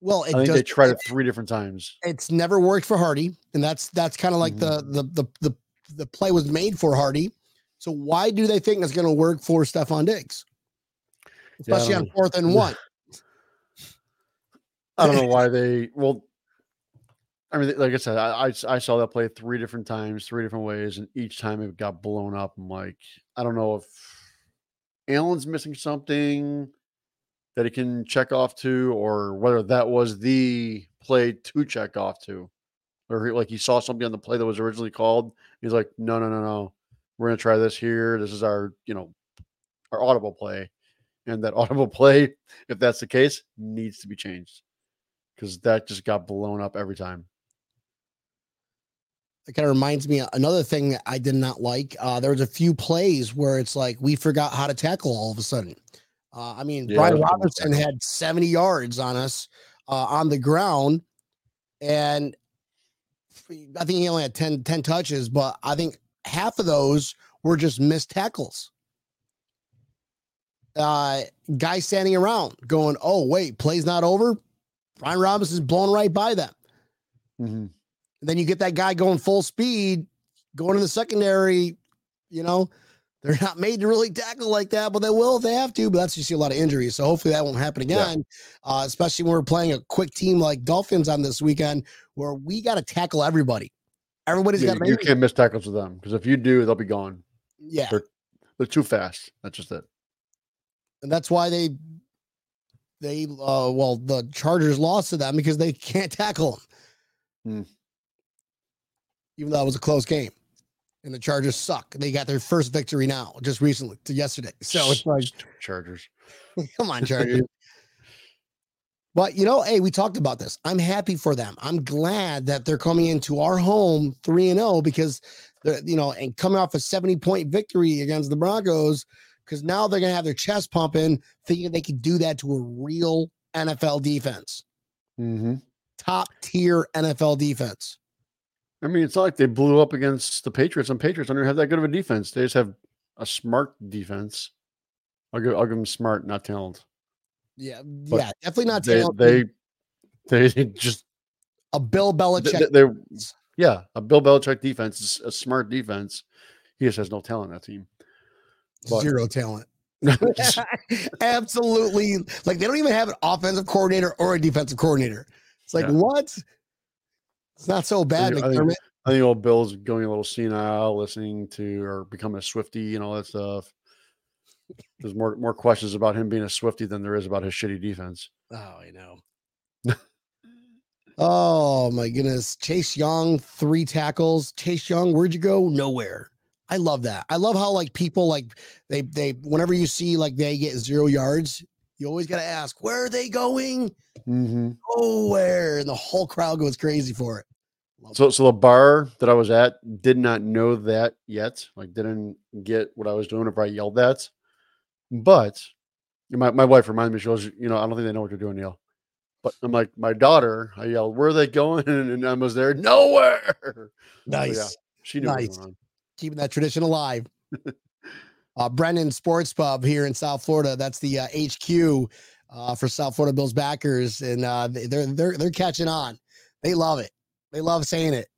Well, it I think does, they tried it three different times. it's never worked for Harty, and that's that's kind of like the, Mm-hmm. the the the the play was made for Harty. So why do they think it's going to work for Stefon Diggs, Yeah, especially don't on fourth and one? I don't know why they. Well, I mean, like I said, I, I I saw that play three different times, three different ways, and each time it got blown up. I'm like, I don't know if Allen's missing something that he can check off to, or whether that was the play to check off to, or he, like he saw something on the play that was originally called. He's like, no, no, no, no, we're gonna try this here. This is our, you know, our audible play, and that audible play, if that's the case, needs to be changed because that just got blown up every time. It kind of reminds me of another thing that I did not like. Uh, there was a few plays where it's like we forgot how to tackle all of a sudden. Uh, I mean, Yeah, Brian that was a good Robinson had 70 yards on us uh, on the ground, and I think he only had 10, 10 touches, but I think half of those were just missed tackles. Uh, guys standing around going, "Oh wait, play's not over." Brian Robinson's blown right by them. Mhm. And then you get that guy going full speed, going in the secondary. You know, they're not made to really tackle like that, but they will if they have to. But that's you see a lot of injuries. So hopefully that won't happen Yeah. again. Uh, especially when we're playing a quick team like Dolphins on this weekend, where we got to tackle everybody. Everybody's Yeah, got you, you to can't miss tackles with them because if you do, they'll be gone. yeah, They're they're too fast. That's just it. and that's why they they uh well the Chargers lost to them because they can't tackle them. Hmm. Even though it was a close game. And the Chargers suck. They got their first victory now, just recently to yesterday. So it's like, Chargers. come on, Chargers. but you know, hey, we talked about this. I'm happy for them. I'm glad that they're coming into our home 3 and 0 because they're, you know, and coming off a 70 point victory against the Broncos because now they're gonna have their chest pumping, thinking they can do that to a real NFL defense, Mm-hmm. top tier NFL defense. I mean, it's not like they blew up against the Patriots, and Patriots don't even have that good of a defense. They just have a smart defense. I'll give, I'll give them smart, not talent. Yeah, But yeah, definitely not They, talented. they, they just, a Bill they, Belichick. they, yeah, a Bill Belichick defense is a smart defense. He just has no talent on that team. but- zero talent. Absolutely. Like they don't even have an offensive coordinator or a defensive coordinator. It's like, Yeah. what? It's not so bad, I think-. I think old Bill's going a little senile, listening to or becoming a Swifty and all that stuff. There's more more questions about him being a Swifty than there is about his shitty defense. Oh, I know. oh my goodness. Chase Young, three tackles. Chase Young, where'd you go? Nowhere. I love that. I love how like people like they they whenever you see like they get zero yards, you always gotta ask, where are they going? Mm-hmm. Nowhere. And the whole crowd goes crazy for it. Love So, so the bar that I was at did not know that yet. Like, didn't get what I was doing if I yelled that. But my, my wife reminded me, she goes, you know, I don't think they know what you're doing, Neil. But I'm like, my daughter, I yelled, where are they going? And I was there, nowhere. Nice. yeah. She knew Nice. keeping that tradition alive. uh, Brennan Sports Pub here in South Florida. That's the uh, HQ uh, for South Florida Bills backers, and uh, they- they're they're they're catching on. They love it. They love saying it.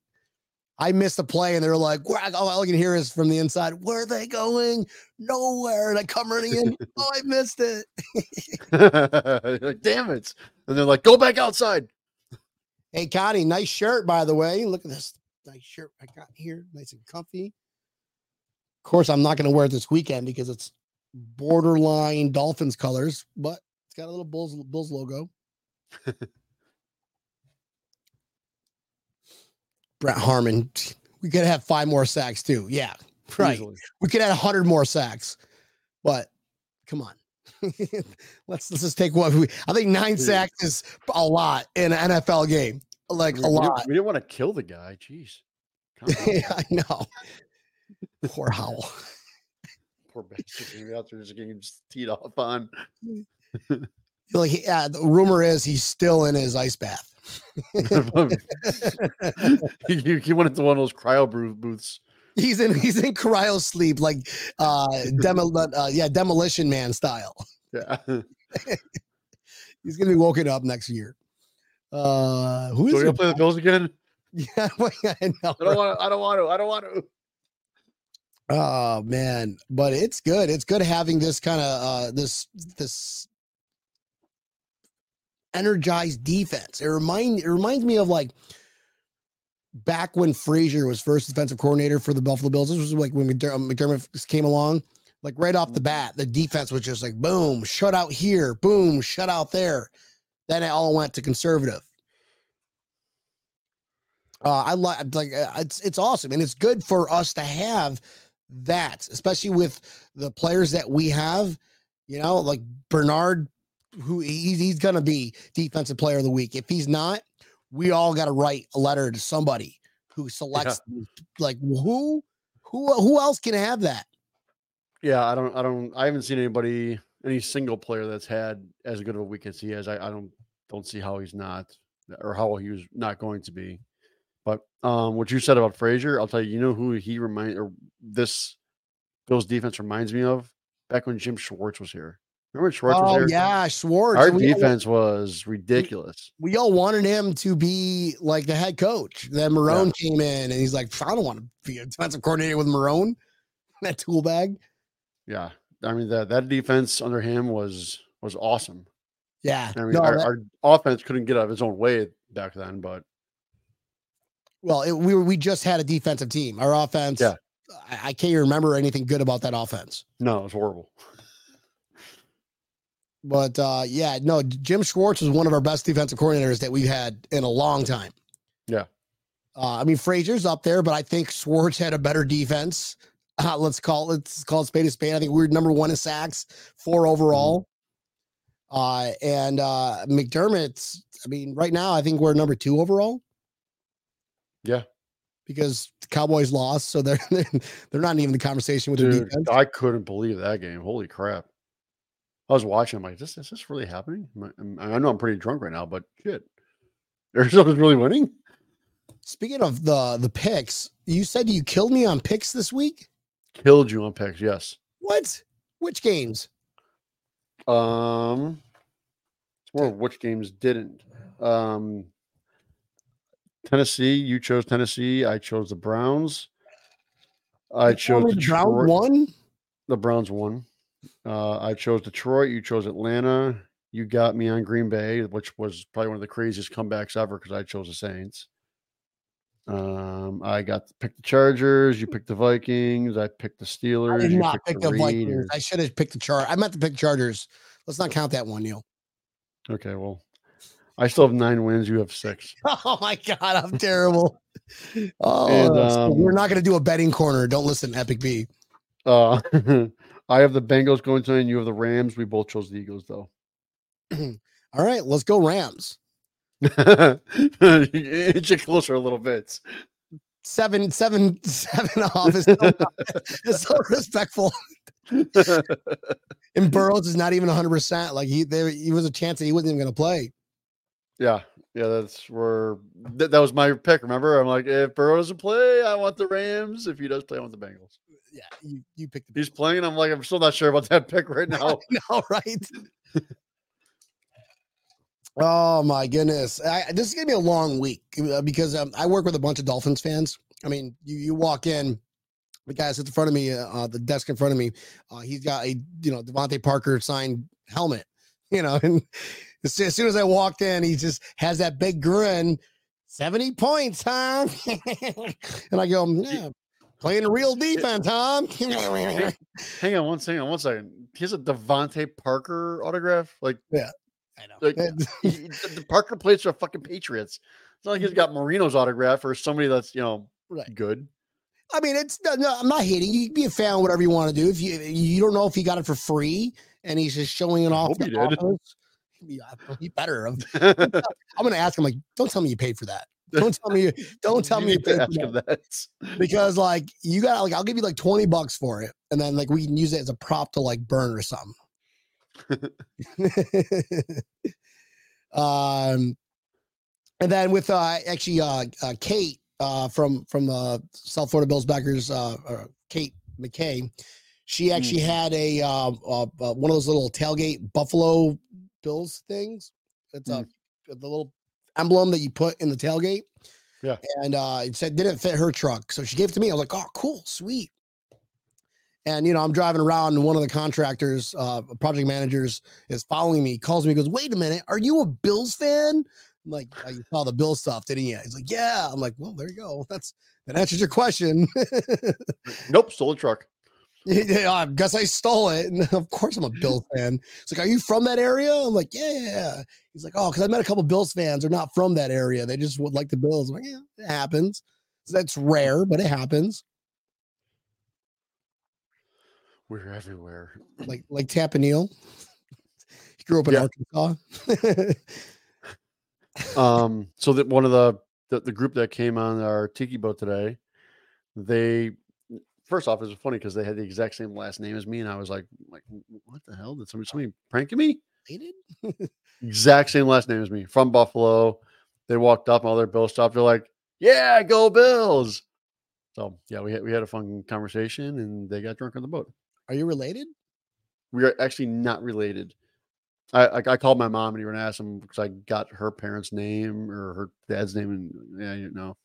I missed a play and they're like, Where? all I can hear is from the inside, where are they going? Nowhere. And I come running in. oh, I missed it. like, damn it. And they're like, go back outside. Hey, Connie, nice shirt, by the way. Look at this nice shirt I got here. Nice and comfy. Of course, I'm not going to wear it this weekend because it's borderline Dolphins colors, but it's got a little Bulls, Bulls logo. Brett Harmon, we could have five more sacks too. Yeah, right. Easily. We could add 100 more sacks, but come on. let's let's just take what we. I think nine sacks is a lot in an NFL game. Like We, a we didn't- lot. we didn't want to kill the guy. Jeez. Yeah, I know. Poor Howell. Poor bastard. Maybe out there just getting teed off on. Like, yeah, the rumor is he's still in his ice bath. he, went into one of those cryo booths. He's in he's in cryo sleep, like uh, demo, uh yeah, demolition man style. Yeah. He's gonna be woken up next year. Uh, who is So gonna play the Bills again? Yeah, I know. I don't want. to. I don't want to. I don't want to. Oh man, but it's good. It's good having this kind of uh this this energized defense. It remind it reminds me of like back when Frazier was first defensive coordinator for the Buffalo Bills. This was like when McDer- McDermott came along. Like right off the bat, the defense was just like boom, shut out here, boom, shut out there. Then it all went to conservative. Uh, I like like uh, it's it's awesome and it's good for us to have that, especially with the players that we have. You know, like Bernard, who he's he's gonna be defensive player of the week. If he's not, we all got to write a letter to somebody who selects like who who who else can have that. Yeah, I don't. I don't. I haven't seen anybody, any single player that's had as good of a week as he has. I, I don't don't see how he's not, or how he was not going to be. But um, what you said about Frazier, I'll tell you. You know who he remind or this Bills defense reminds me of back when Jim Schwartz was here. Remember when Schwartz was Oh here? yeah, Schwartz. Our we all- defense was ridiculous. we all wanted him to be like the head coach. Then Marrone came in and he's like, I don't want to be a defensive coordinator with Marrone. That tool bag. Yeah, I mean that that defense under him was was awesome. Yeah. I mean, No, our, that- our offense couldn't get out of its own way back then, but well, it, we were we just had a defensive team. Our offense. Yeah. I, I can't even remember anything good about that offense. no, it was horrible. But uh, yeah, no, Jim Schwartz was one of our best defensive coordinators that we've had in a long time. Yeah. Uh, I mean, Frazier's up there, but I think Schwartz had a better defense. Uh, let's call it let's call it spade a spade. I think we were number one in sacks, four overall. Uh, and uh, McDermott's. I mean, right now I think we're number two overall. Yeah. Because the Cowboys lost, so they're they're, not even in the conversation with their Dude, defense. I couldn't believe that game. Holy crap! I was watching. I'm like, is this is this really happening? I, I know I'm pretty drunk right now, but shit, Arizona's really winning. Speaking of the the picks, you said you killed me on picks this week. Killed you on picks. Yes. What? Which games? Um, it's more of which games didn't. Um, Tennessee. You chose Tennessee. I chose the Browns. I chose the Browns won. The Browns won. Uh, I chose Detroit. You chose Atlanta. You got me on Green Bay, which was probably one of the craziest comebacks ever because I chose the Saints. Um, I got to pick the Chargers. You picked the Vikings. I picked the Steelers. I did not pick the Vikings. I should have picked the chart. I meant to pick Chargers. Let's not count that one, Neil. Okay, well, I still have nine wins. You have six. Oh my god, I'm terrible. Oh, And, so we're um, not going to do a betting corner. Don't listen, Epic B. Uh, I have the Bengals going tonight, and you have the Rams. We both chose the Eagles, though. All right, let's go Rams. Inch it closer a little bit. Seven, seven, seven off is so, is so respectful. And Burrows is not even 100. percent Like he, there, he was a chance that he wasn't even going to play. Yeah, yeah, that's where that, that was my pick. Remember, I'm like, if Burrow doesn't play, I want the Rams. If he does play, I want the Bengals. Yeah, you, you picked the He's playing. I'm like, I'm still not sure about that pick right now. no, right? oh my goodness, I, this is gonna be a long week uh, because um, I work with a bunch of Dolphins fans, I mean, you you walk in, the guy sits in front of me, uh, uh, the desk in front of me, uh, he's got a you know DeVante Parker signed helmet, you know, and as soon, as I walked in, he just has that big grin. 70 points, huh? and I go, yeah, playing real defense, huh? Hang on one second. One second. He has a DeVante Parker autograph. Like, yeah, I know. like he, the the Parker plays for fucking Patriots. It's not like he's mm-hmm. got Marino's autograph or somebody that's you know Right. good. I mean, it's no, no, I'm not hating. You can be a fan, whatever you want to do. If you you don't know if he got it for free and he's just showing it I off, hope the he did. offers, Yeah, better. have. I'm gonna ask him like, don't tell me you paid for that. Don't tell me. Don't tell You me you paid for that. that. because like you got like I'll give you like 20 bucks for it, and then like we can use it as a prop to like burn or something. um, and then with uh actually uh, uh Kate uh from from uh South Florida Bills backers uh, uh Kate McKay, she actually had a uh, uh, uh one of those little tailgate Buffalo Bills things. It's a the little emblem that you put in the tailgate. Yeah. And uh it said didn't fit her truck. So she gave it to me. I was like, oh cool, sweet. And you know, I'm driving around and one of the contractors, uh project managers is following me, calls me, goes, Wait a minute, are you a Bills fan? I'm like, "Oh, you saw the Bills stuff, didn't you? He's like, Yeah. I'm like, Well, there you go. That's that answers your question. Nope, stole a truck. Yeah, I guess I stole it. And of course I'm a Bills fan. It's like, Are you from that area? I'm like, Yeah. He's like, Oh, because I met a couple Bills fans. They're not from that area. They just would like the Bills. I'm like, Yeah, it happens. That's rare, but it happens. We're everywhere. Like like Tampa Neil. He grew up in Yeah. Arkansas. Um, so that one of the, the the group that came on our tiki boat today, they first off, it was funny because they had the exact same last name as me, and I was like, like, what the hell? Did somebody somebody pranking me? Related? Exact same last name as me from Buffalo. They walked up, and all their Bills stopped. They're like, "Yeah, go Bills!" So yeah, we had we had a fun conversation, and they got drunk on the boat. Are you related? We are actually not related. I I, I called my mom and even asked him because I got her parents' name or her dad's name, and yeah, you know,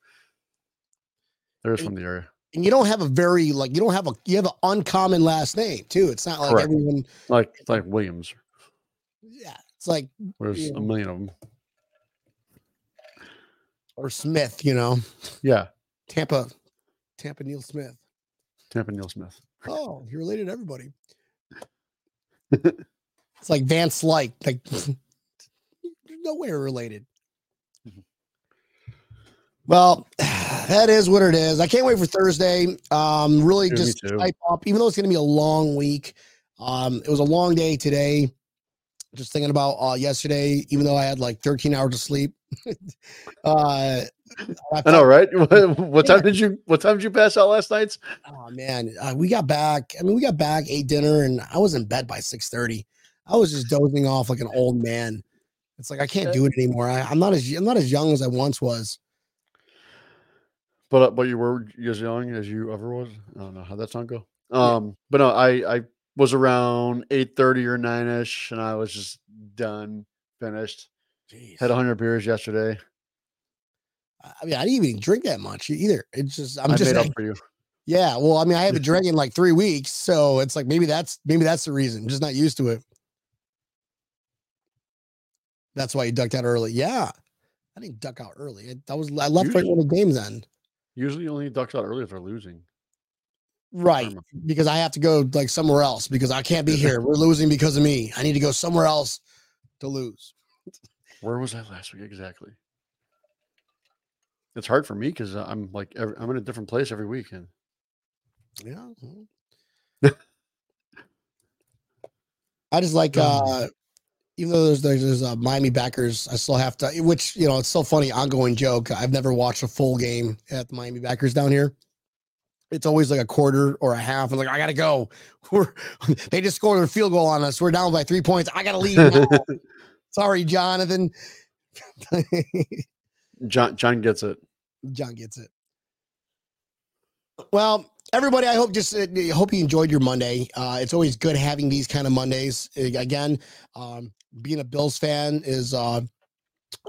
they're just from the area. And you don't have a very like you don't have a you have an uncommon last name too. It's not like Correct. everyone. Like like Williams. Yeah, it's like There's Yeah. a million of them. or Smith. You know, Yeah, Tampa, Tampa Neil Smith. Tampa Neil Smith. Oh, you're related to everybody. it's like Van Slyke. Like, there's no way related. Well, that is what it is. I can't wait for Thursday. Um, really me just type up, even though it's going to be a long week. Um, it was a long day today. Just thinking about uh, yesterday, even though I had like 13 hours of sleep. uh, I know, right? What, what time did you What time did you pass out last night? Oh man, uh, we got back. I mean, we got back, ate dinner, and I was in bed by six thirty. I was just dozing off like an old man. It's like I can't do it anymore. I, I'm not as I'm not as young as I once was. But uh, but you were as young as you ever was. I don't know how that song go. Um, but no, I I was around eight thirty or nine ish, and I was just done, finished. Had hundred beers yesterday. I mean, I didn't even drink that much either. It's just I'm i just made up for you. yeah. Well, I mean, I haven't drank in like three weeks, so it's like maybe that's maybe that's the reason. I'm just not used to it. That's why you ducked out early. Yeah, I didn't duck out early. I, I was I left right when the game's end. Usually, only ducks out early if they're losing. Right. Because I have to go like somewhere else because I can't be here. We're losing because of me. I need to go somewhere else to lose. Where was I last week exactly? It's hard for me because I'm like every, I'm in a different place every weekend. Yeah. I just like uh even though there's there's, there's uh, Miami backers, I still have to which you know it's so funny, ongoing joke. I've never watched a full game at the Miami backers down here. It's always like a quarter or a half. I'm like, I gotta go. We're they just scored a field goal on us. We're down by three points. I gotta leave. now. Sorry, Jonathan. John John gets it. John gets it. Well, everybody, I hope just uh, hope you enjoyed your Monday. Uh, it's always good having these kind of Mondays. Uh, Again, um, being a Bills fan is uh,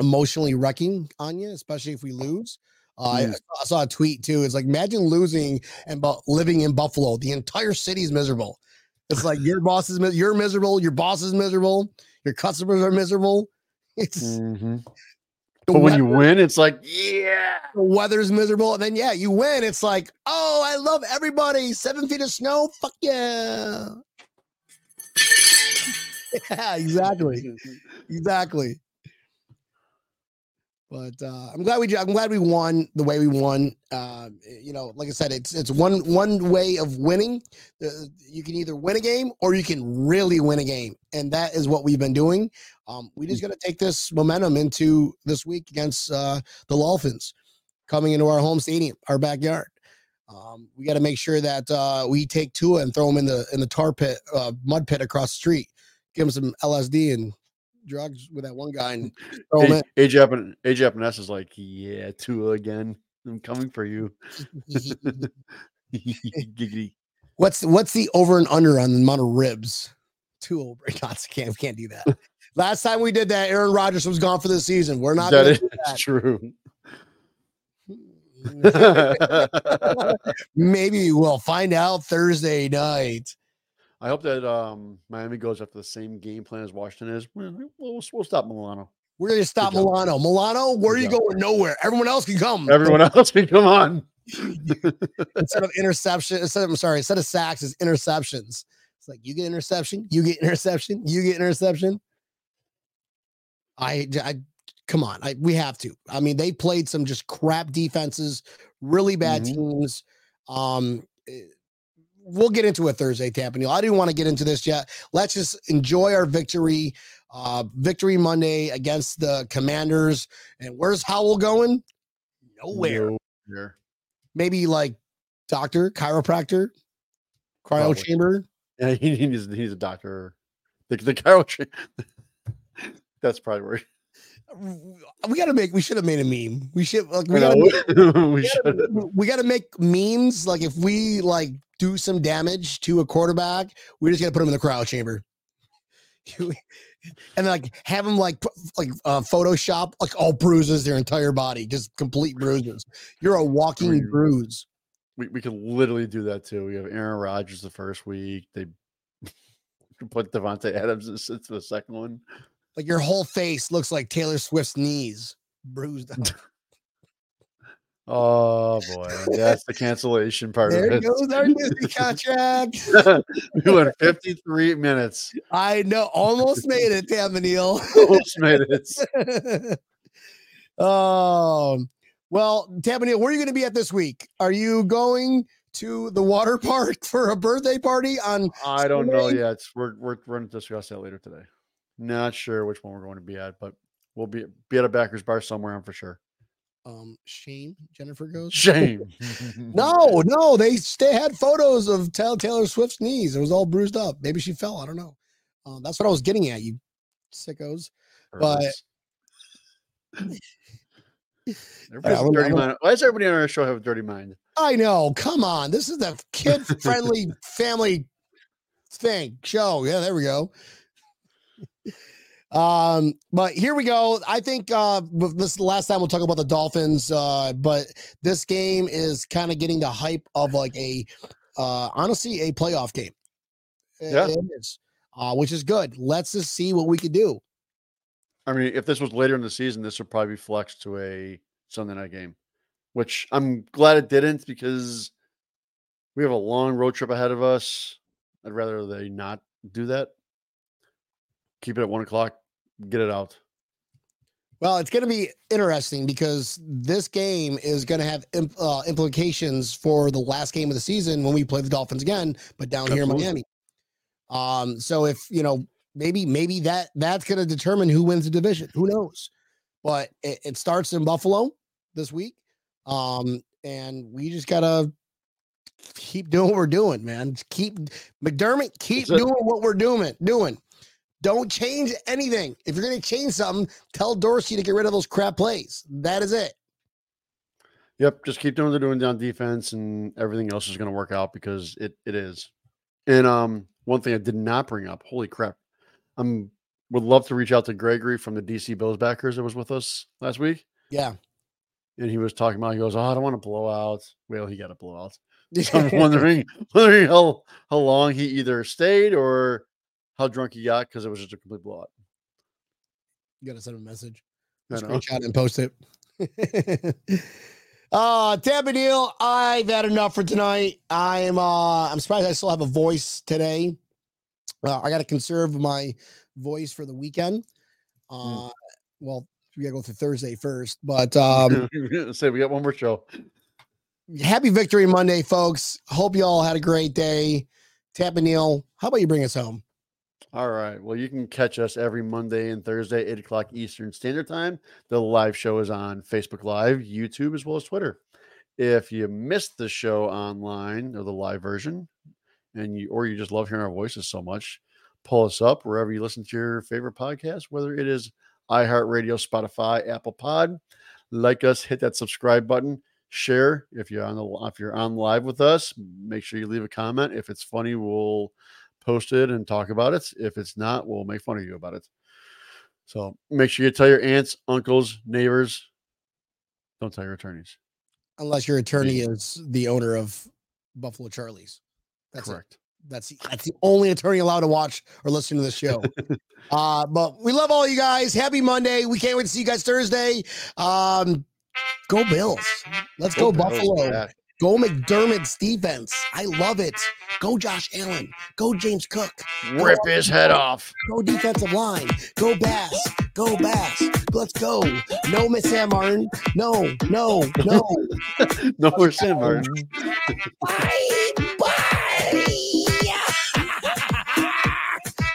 emotionally wrecking on you, especially if we lose. Uh, I, Mm. I saw a tweet too. It's like imagine losing and bu- living in Buffalo. The entire city's miserable. It's like your boss is mis- you're miserable, your boss is miserable, your customers are miserable. It's Mhm. But when you win, it's like, yeah. the weather's miserable, and then yeah, you win. It's like, oh, I love everybody. Seven feet of snow, fuck yeah. Yeah, exactly. exactly. But uh, I'm glad we I'm glad we won the way we won. Uh, you know, like I said, it's it's one one way of winning. Uh, you can either win a game or you can really win a game, and that is what we've been doing. Um, we just got to take this momentum into this week against uh, the Dolphins, coming into our home stadium, our backyard. Um, we got to make sure that uh, we take Tua and throw him in the in the tar pit, uh, mud pit across the street. Give him some LSD and drugs with that one guy and throw him A- AJ Epin- AJ Epenesa is like, yeah, Tua again. I'm coming for you. Giggity. what's what's the over and under on the amount of ribs? Two over. Not can't can't do that. Last time we did that, Aaron Rodgers was gone for the season. We're not That is that. true. Maybe we'll find out Thursday night. I hope that um, Miami goes after the same game plan as Washington is. We'll, we'll, we'll stop Milano. We're gonna stop Good job. Milano. Milano, where are you going? Nowhere. Everyone else can come. Everyone else can come on. instead of interception, instead of I'm sorry, instead of sacks is interceptions. It's like you get interception, you get interception, you get interception. I, I come on, I we have to. I mean, they played some just crap defenses, really bad Mhm. teams. Um, eh, we'll get into a Thursday, Tampa Neil. I didn't want to get into this yet. Let's just enjoy our victory. Uh, victory Monday against the Commanders. And where's Howell going? Nowhere Nowhere. maybe like doctor, chiropractor, cryo Probably. chamber. Yeah, he, he needs, he needs a doctor. The, the Carol. That's probably where. We got to make. We should have made a meme. We should. Like, we I got know. to. we should. We got to make memes. Like if we like do some damage to a quarterback, we just got to put him in the cryo chamber. and like have him like like uh, Photoshop like all bruises, their entire body, just complete bruises. You're a walking Bruise. bruise. We, we could literally do that too. We have Aaron Rodgers the first week. They put Davante Adams in the second one. Like your whole face looks like Taylor Swift's knees bruised. up. Oh boy, that's the cancellation part there of it. goes our Disney contract. we went 53 minutes. I know, almost made it, Tampa Neil. Almost made it. um, well, Tampa Neil, where are you going to be at this week? Are you going to the water park for a birthday party on? I don't know yet. We're we're we're going to discuss that later today. Not sure which one we're going to be at, but we'll be be at a backers bar somewhere. I'm for sure. Um, Shane Jennifer goes. Shame. No, no, they they had photos of Taylor, Taylor Swift's knees. It was all bruised up. Maybe she fell. I don't know. Um, that's what I was getting at, you sickos. but- Everybody's I a dirty mind. Why does everybody on our show have a dirty mind? I know. Come on. This is the kid friendly family thing show. Yeah, there we go. Um, but here we go. I think uh this is the last time we'll talk about the Dolphins. Uh, but this game is kind of getting the hype of like a uh honestly a playoff game. Yeah. it is. Uh, which is good. Let's just see what we could do. I mean, if this was later in the season, this would probably be flexed to a Sunday night game, which I'm glad it didn't because we have a long road trip ahead of us. I'd rather they not do that. Keep it at one o'clock, get it out. Well, it's going to be interesting because this game is going to have imp- uh, implications for the last game of the season when we play the Dolphins again, but down here in Miami. Um, so if you know, maybe maybe that that's going to determine who wins the division. Who knows? But it, it starts in Buffalo this week, um, and we just gotta keep doing what we're doing, man. Just keep McDermott, keep That's it. doing what we're doing. Doing. Don't change anything. If you're going to change something, tell Dorsey to get rid of those crap plays. That is it. Yep, just keep doing what they're doing down defense, and everything else is going to work out because it it is. And um, one thing I did not bring up. Holy crap! I'm would love to reach out to Gregory from the DC Bills backers that was with us last week. Yeah. and he was talking about. He goes, "Oh, I don't want to blow out." Well, he got a blowout. So I'm wondering, wondering how how long he either stayed or how drunk he got because it was just a complete blowout. You gotta send him a message. Screenshot and post it. uh Tampa Neil, I've had enough for tonight. I am uh I'm surprised I still have a voice today. Uh, I gotta conserve my voice for the weekend. Uh well we gotta go through Thursday first, but um Say we got one more show. happy victory Monday, folks. Hope you all had a great day. Tampa Neil, how about you bring us home? All right. Well, you can catch us every Monday and Thursday, 8 o'clock Eastern Standard Time. The live show is on Facebook Live, YouTube, as well as Twitter. If you missed the show online or the live version, and you or you just love hearing our voices so much, pull us up wherever you listen to your favorite podcast, whether it is iHeartRadio, Spotify, Apple Pod. Like us, hit that subscribe button, share if you're on the if you're on live with us. Make sure you leave a comment. If it's funny, we'll post it and talk about it. If it's not, we'll make fun of you about it. So make sure you tell your aunts, uncles, neighbors. Don't tell your attorneys. Unless your attorney is the owner of Buffalo Charlie's. That's it. Correct. That's the, that's the only attorney allowed to watch or listen to the show. uh, but we love all you guys. Happy Monday. We can't wait to see you guys Thursday. Um, go Bills. Let's go, Bills, Buffalo. yeah. Go McDermott's defense. I love it. Go Josh Allen. Go James Cook. Rip his head off. Go defensive line. Go Bass. Go Bass. Let's go. No Miss Sam Martin. No, no, no. No, we're Sam Martin. Bye. Bye.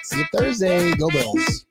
See you Thursday. Go Bills.